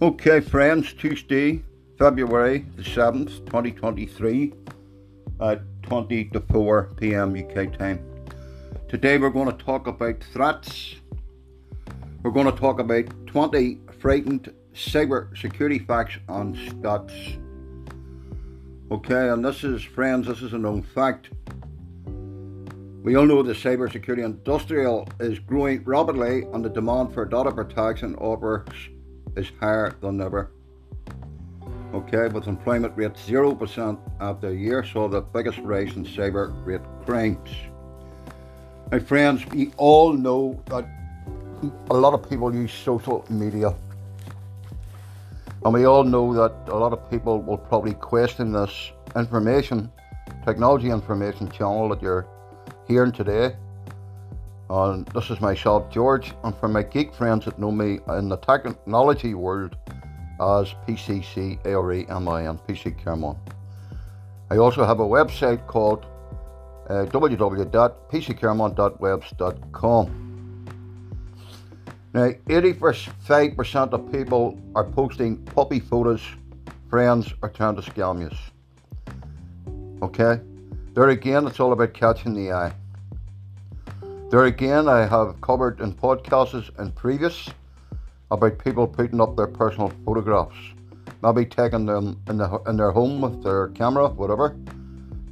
Okay, friends, Tuesday, February the 7th, 2023, at 20 to 4 pm UK time. Today we're going to talk about threats. We're going to talk about 20 frightened cyber security facts and stats. Okay, and this is, friends, this is a known fact. We all know the cybersecurity industrial is growing rapidly and the demand for data protection offers is higher than ever. Okay, with employment rate 0% after a year, saw the biggest rise in cyber rate crimes. My friends, we all know that a lot of people use social media. And we all know that a lot of people will probably question this information, technology information channel that you're hearing today and this is myself, George, and for my geek friends that know me in the technology world as PCC AREMIN, PC Cameron. I also have a website called uh, www.pccaramon.webs.com. Now, 85% of people are posting puppy photos, friends are trying to scam you. Okay? There again, it's all about catching the eye. There again, I have covered in podcasts and previous about people putting up their personal photographs, maybe taking them in, the, in their home with their camera, whatever.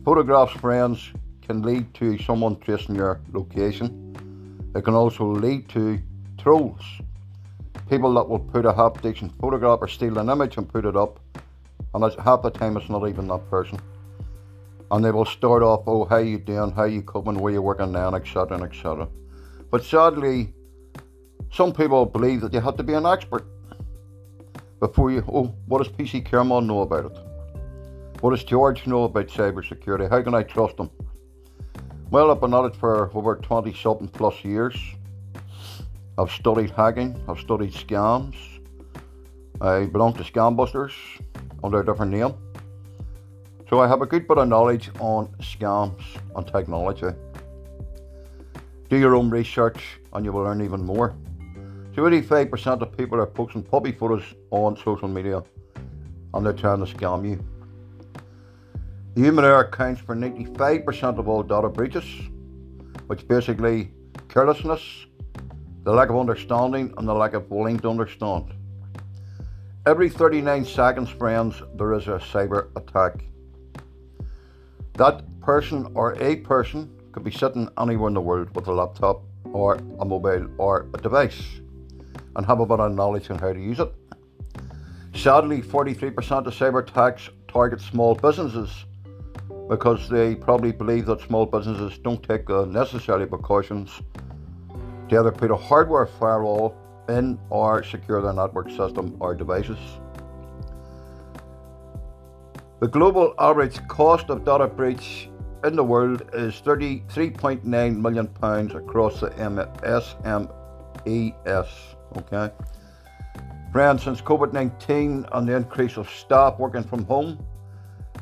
Photographs, friends, can lead to someone tracing your location. It can also lead to trolls. People that will put a half decent photograph or steal an image and put it up, and half the time it's not even that person and they will start off, oh, how you doing, how you coming, where you working now, etc., etc. But sadly, some people believe that you have to be an expert before you, oh, what does PC Caramon know about it? What does George know about cybersecurity? How can I trust him? Well, I've been at it for over 20 something plus years. I've studied hacking, I've studied scams. I belong to Scambusters under a different name. So I have a good bit of knowledge on scams and technology. Do your own research and you will learn even more. So 85% of people are posting puppy photos on social media and they're trying to scam you. The human error accounts for 95% of all data breaches, which basically carelessness, the lack of understanding, and the lack of willing to understand. Every 39 seconds, friends, there is a cyber attack. That person or a person could be sitting anywhere in the world with a laptop or a mobile or a device and have a bit of knowledge on how to use it. Sadly, 43% of cyber attacks target small businesses because they probably believe that small businesses don't take the necessary precautions to either put a hardware firewall in or secure their network system or devices. The global average cost of data breach in the world is 33.9 million pounds across the SMES. Okay. Friends, since COVID 19 and the increase of staff working from home,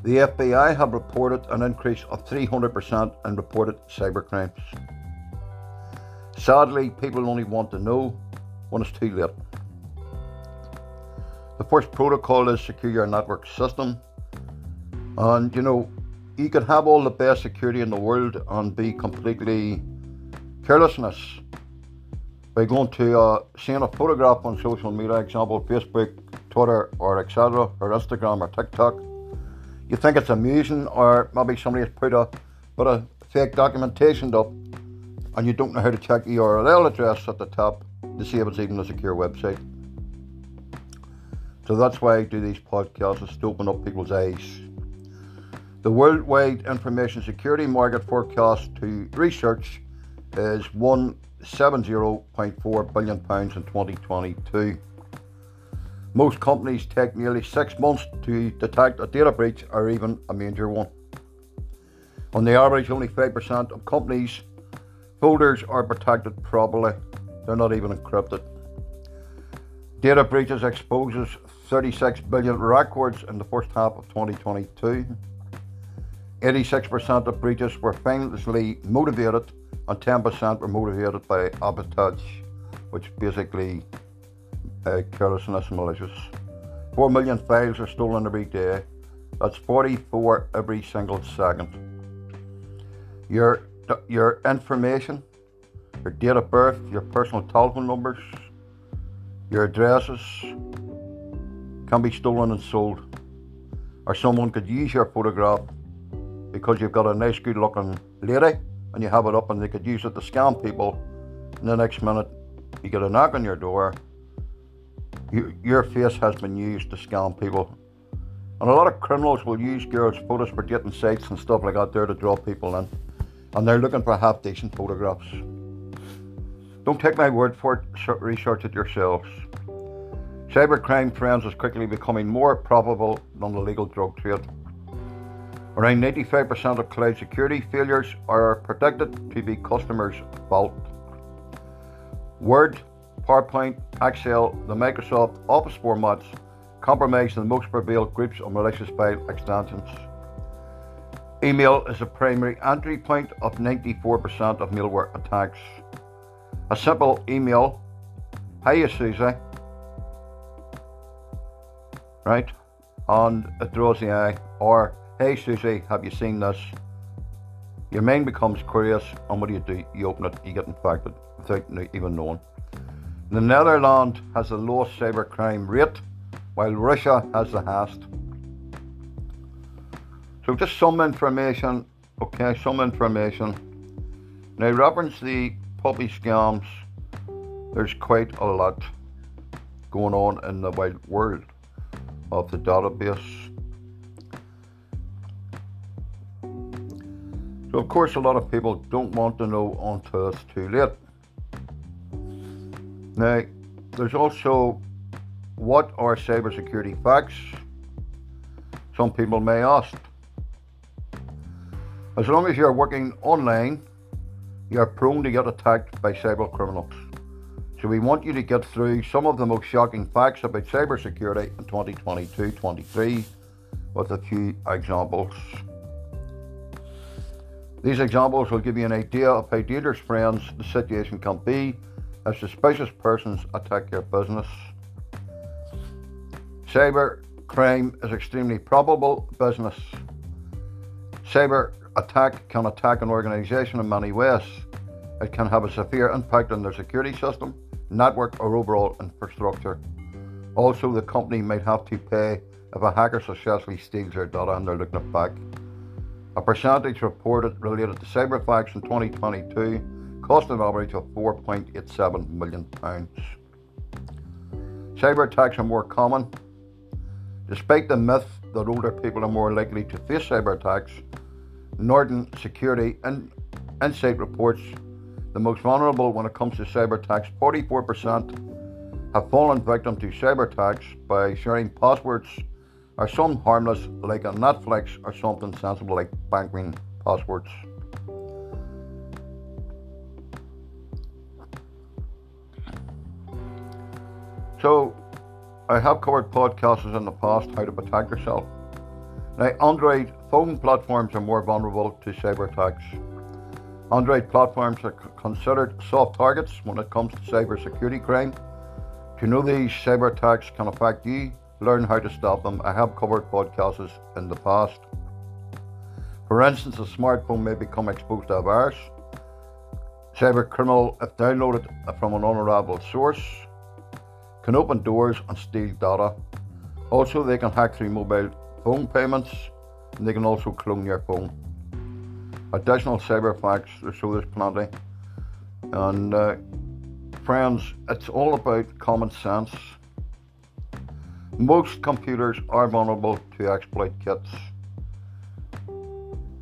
the FBI have reported an increase of 300% in reported cybercrimes. Sadly, people only want to know when it's too late. The first protocol is secure your network system. And you know, you could have all the best security in the world and be completely carelessness by going to uh, seeing a photograph on social media, example Facebook, Twitter, or etc., or Instagram or TikTok. You think it's amusing, or maybe somebody has put a put a fake documentation up, and you don't know how to check the URL address at the top to see if it's even a secure website. So that's why I do these podcasts, is to open up people's eyes. The worldwide information security market forecast to research is 170.4 billion pounds in 2022. Most companies take nearly six months to detect a data breach or even a major one. On the average, only 5% of companies' folders are protected properly. They're not even encrypted. Data breaches exposes 36 billion records in the first half of 2022. 86% of breaches were financially motivated and 10% were motivated by sabotage, which basically uh, carelessness and malicious. 4 million files are stolen every day. That's 44 every single second. Your, your information, your date of birth, your personal telephone numbers, your addresses can be stolen and sold. Or someone could use your photograph because you've got a nice, good looking lady and you have it up and they could use it to scam people. And the next minute, you get a knock on your door. You, your face has been used to scam people. And a lot of criminals will use girls' photos for dating sites and stuff like that there to draw people in. And they're looking for half decent photographs. Don't take my word for it, research it yourselves. Cybercrime, friends, is quickly becoming more probable than the legal drug trade. Around 95% of cloud security failures are predicted to be customers' fault. Word, PowerPoint, Excel, the Microsoft Office formats compromise the most prevalent groups of malicious file extensions. Email is a primary entry point of 94% of malware attacks. A simple email, Hiya Susie, right? And it draws the eye, or Hey Susie, have you seen this? Your mind becomes curious, and what do you do? You open it, you get infected without even knowing. The Netherlands has the lowest cybercrime rate, while Russia has the highest. So, just some information, okay, some information. Now, reference the puppy scams, there's quite a lot going on in the wide world of the database. So, of course, a lot of people don't want to know until it's too late. Now, there's also what are cybersecurity facts? Some people may ask. As long as you're working online, you're prone to get attacked by cyber criminals. So we want you to get through some of the most shocking facts about cybersecurity in 2022-23 with a few examples. These examples will give you an idea of how dangerous friends the situation can be as suspicious persons attack your business. Cyber crime is extremely probable business. Cyber attack can attack an organization in many ways. It can have a severe impact on their security system, network, or overall infrastructure. Also, the company might have to pay if a hacker successfully steals their data and they're looking it back. A percentage reported related to cyber attacks in 2022 cost an average of £4.87 million. Cyber attacks are more common. Despite the myth that older people are more likely to face cyber attacks, Norton Security and Insight reports the most vulnerable when it comes to cyber attacks. 44% have fallen victim to cyber attacks by sharing passwords are some harmless like a Netflix or something sensible like banking passwords. So, I have covered podcasts in the past how to protect yourself. Now, Android phone platforms are more vulnerable to cyber attacks. Android platforms are considered soft targets when it comes to cyber security crime. To know these cyber attacks can affect you, learn how to stop them. I have covered podcasts in the past. For instance, a smartphone may become exposed to a virus. Cyber criminal, if downloaded from an unreliable source, can open doors and steal data. Also, they can hack through mobile phone payments, and they can also clone your phone. Additional cyber attacks, so there's plenty. And uh, friends, it's all about common sense. Most computers are vulnerable to exploit kits.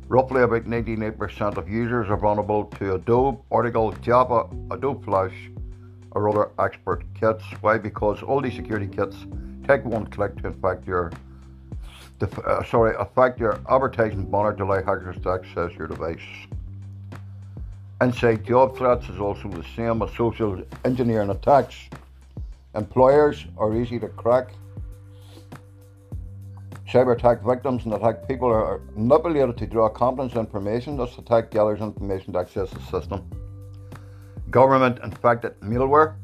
Roughly about 98% of users are vulnerable to Adobe, Oracle, Java, Adobe Flash, or other expert kits. Why? Because all these security kits take one click to infect your, uh, sorry, affect your advertising banner to allow hackers to access your device. Inside job threats is also the same as social engineering attacks. Employers are easy to crack Cyber attack victims and attack people are not manipulated to draw confidence information, thus attack gathers information to access the system. Government infected malware.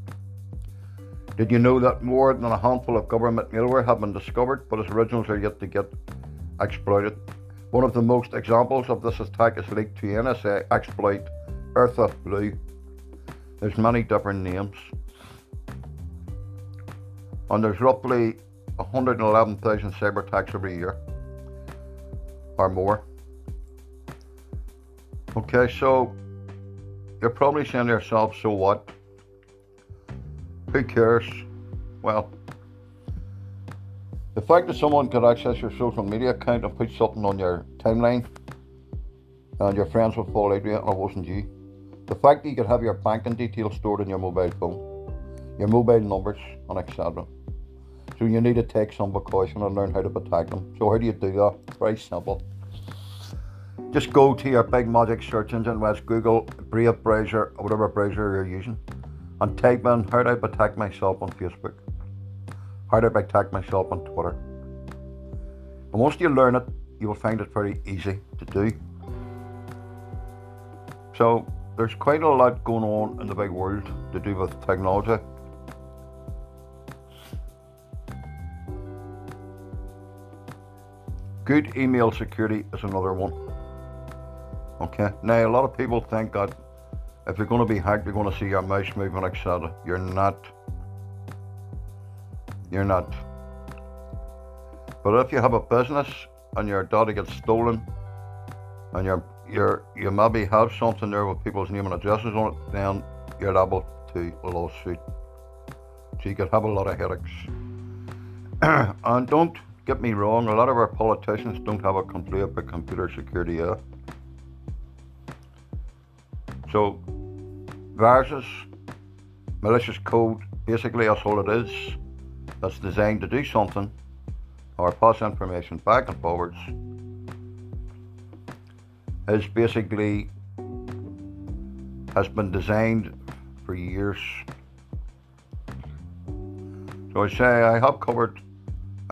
Did you know that more than a handful of government malware have been discovered, but its originals are yet to get exploited? One of the most examples of this attack is linked to NSA exploit Eartha Blue. There's many different names. And there's roughly 111,000 cyber attacks every year or more. Okay, so you're probably saying to yourself, so what? Who cares? Well, the fact that someone could access your social media account and put something on your timeline and your friends would fall out of it and it wasn't you. The fact that you could have your banking details stored in your mobile phone, your mobile numbers, and etc. So you need to take some precaution and learn how to protect them. So how do you do that? Very simple. Just go to your big magic search engine, whether it's Google, Brave browser, or whatever browser you're using, and type in how do I protect myself on Facebook. How do I protect myself on Twitter? And once you learn it, you will find it very easy to do. So there's quite a lot going on in the big world to do with technology. Good email security is another one. Okay. Now a lot of people think that if you're going to be hacked, you're going to see your mouse moving, etc. You're not. You're not. But if you have a business and your data gets stolen, and you're you're you maybe have something there with people's name and addresses on it, then you're liable to a lawsuit. So you could have a lot of headaches. and don't get me wrong, a lot of our politicians don't have a complete about computer security yet. So viruses, malicious code, basically that's all it is. That's designed to do something or pass information back and forwards is basically has been designed for years. So I say I have covered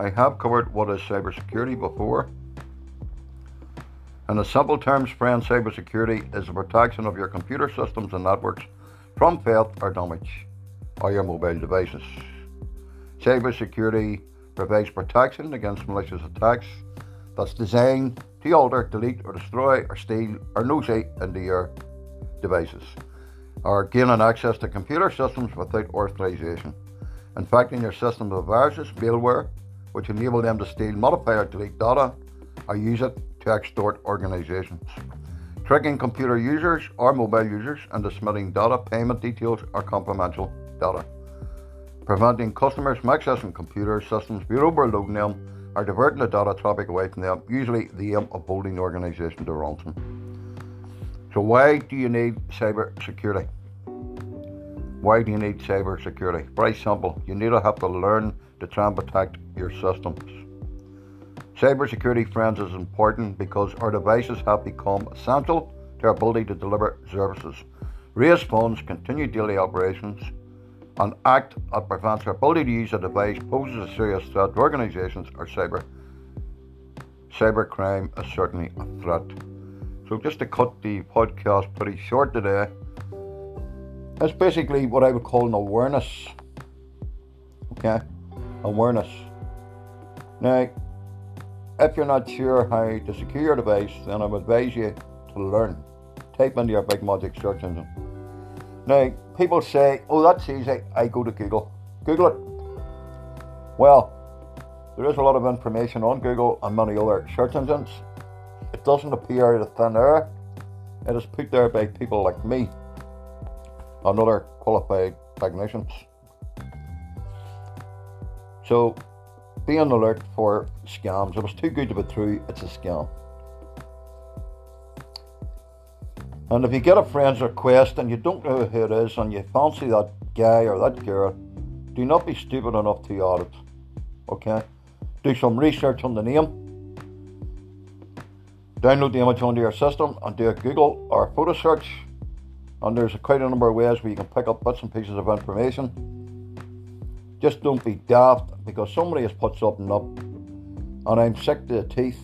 I have covered what is cybersecurity before. In the simple terms, friend, cybersecurity is the protection of your computer systems and networks from theft or damage or your mobile devices. Cybersecurity provides protection against malicious attacks that's designed to alter, delete, or destroy, or steal, or nosy into your devices, or gaining access to computer systems without authorization. Infecting your system with viruses, malware, which enable them to steal, modify, or delete data, or use it to extort organizations. Tricking computer users or mobile users into submitting data, payment details, or confidential data. Preventing customers from accessing computer systems by overloading them are diverting the data traffic away from them, usually the aim of holding the organisation to ransom. So why do you need cyber security? Why do you need cyber security? Very simple. You need to have to learn to try and protect your systems. Cybersecurity, friends, is important because our devices have become essential to our ability to deliver services, raise funds, continue daily operations, an act that prevents our ability to use a device poses a serious threat to organisations or cyber. Cybercrime is certainly a threat. So, just to cut the podcast pretty short today, it's basically what I would call an awareness. Okay? Awareness. Now, if you're not sure how to secure your device, then I would advise you to learn. Type into your Big Magic search engine now, people say, oh, that's easy. I go to Google. Google it. Well, there is a lot of information on Google and many other search engines. It doesn't appear out of thin air. It is put there by people like me and other qualified technicians. So, be on alert for scams. It was too good to be true. It's a scam. And if you get a friend's request and you don't know who it is and you fancy that guy or that girl, do not be stupid enough to add it. Okay? Do some research on the name. Download the image onto your system and do a Google or photo search. And there's quite a number of ways where you can pick up bits and pieces of information. Just don't be daft because somebody has put something up. And I'm sick to the teeth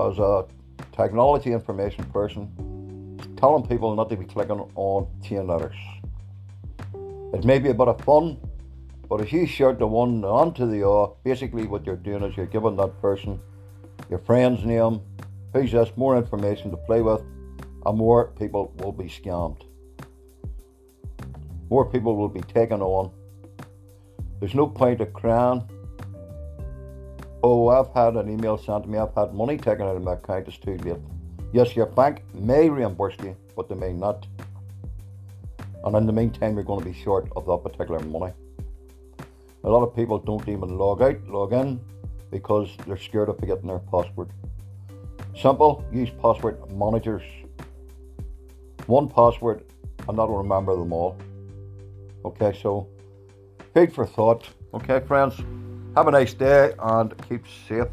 as a technology information person telling people not to be clicking on chain letters. It may be a bit of fun, But if you share the one onto the other, basically what you're doing is you're giving that person your friend's name, who's just more information to play with, and more people will be scammed. More people will be taken on. There's no point of crying. Oh, I've had an email sent to me, I've had money taken out of my account, it's too late. Yes, your bank may reimburse you, but they may not. And in the meantime, you're going to be short of that particular money. A lot of people don't even log out, log in, because they're scared of forgetting their password. Simple, use password managers. One password and that'll remember them all. Okay, so food for thought. Okay, friends, have a nice day and keep safe.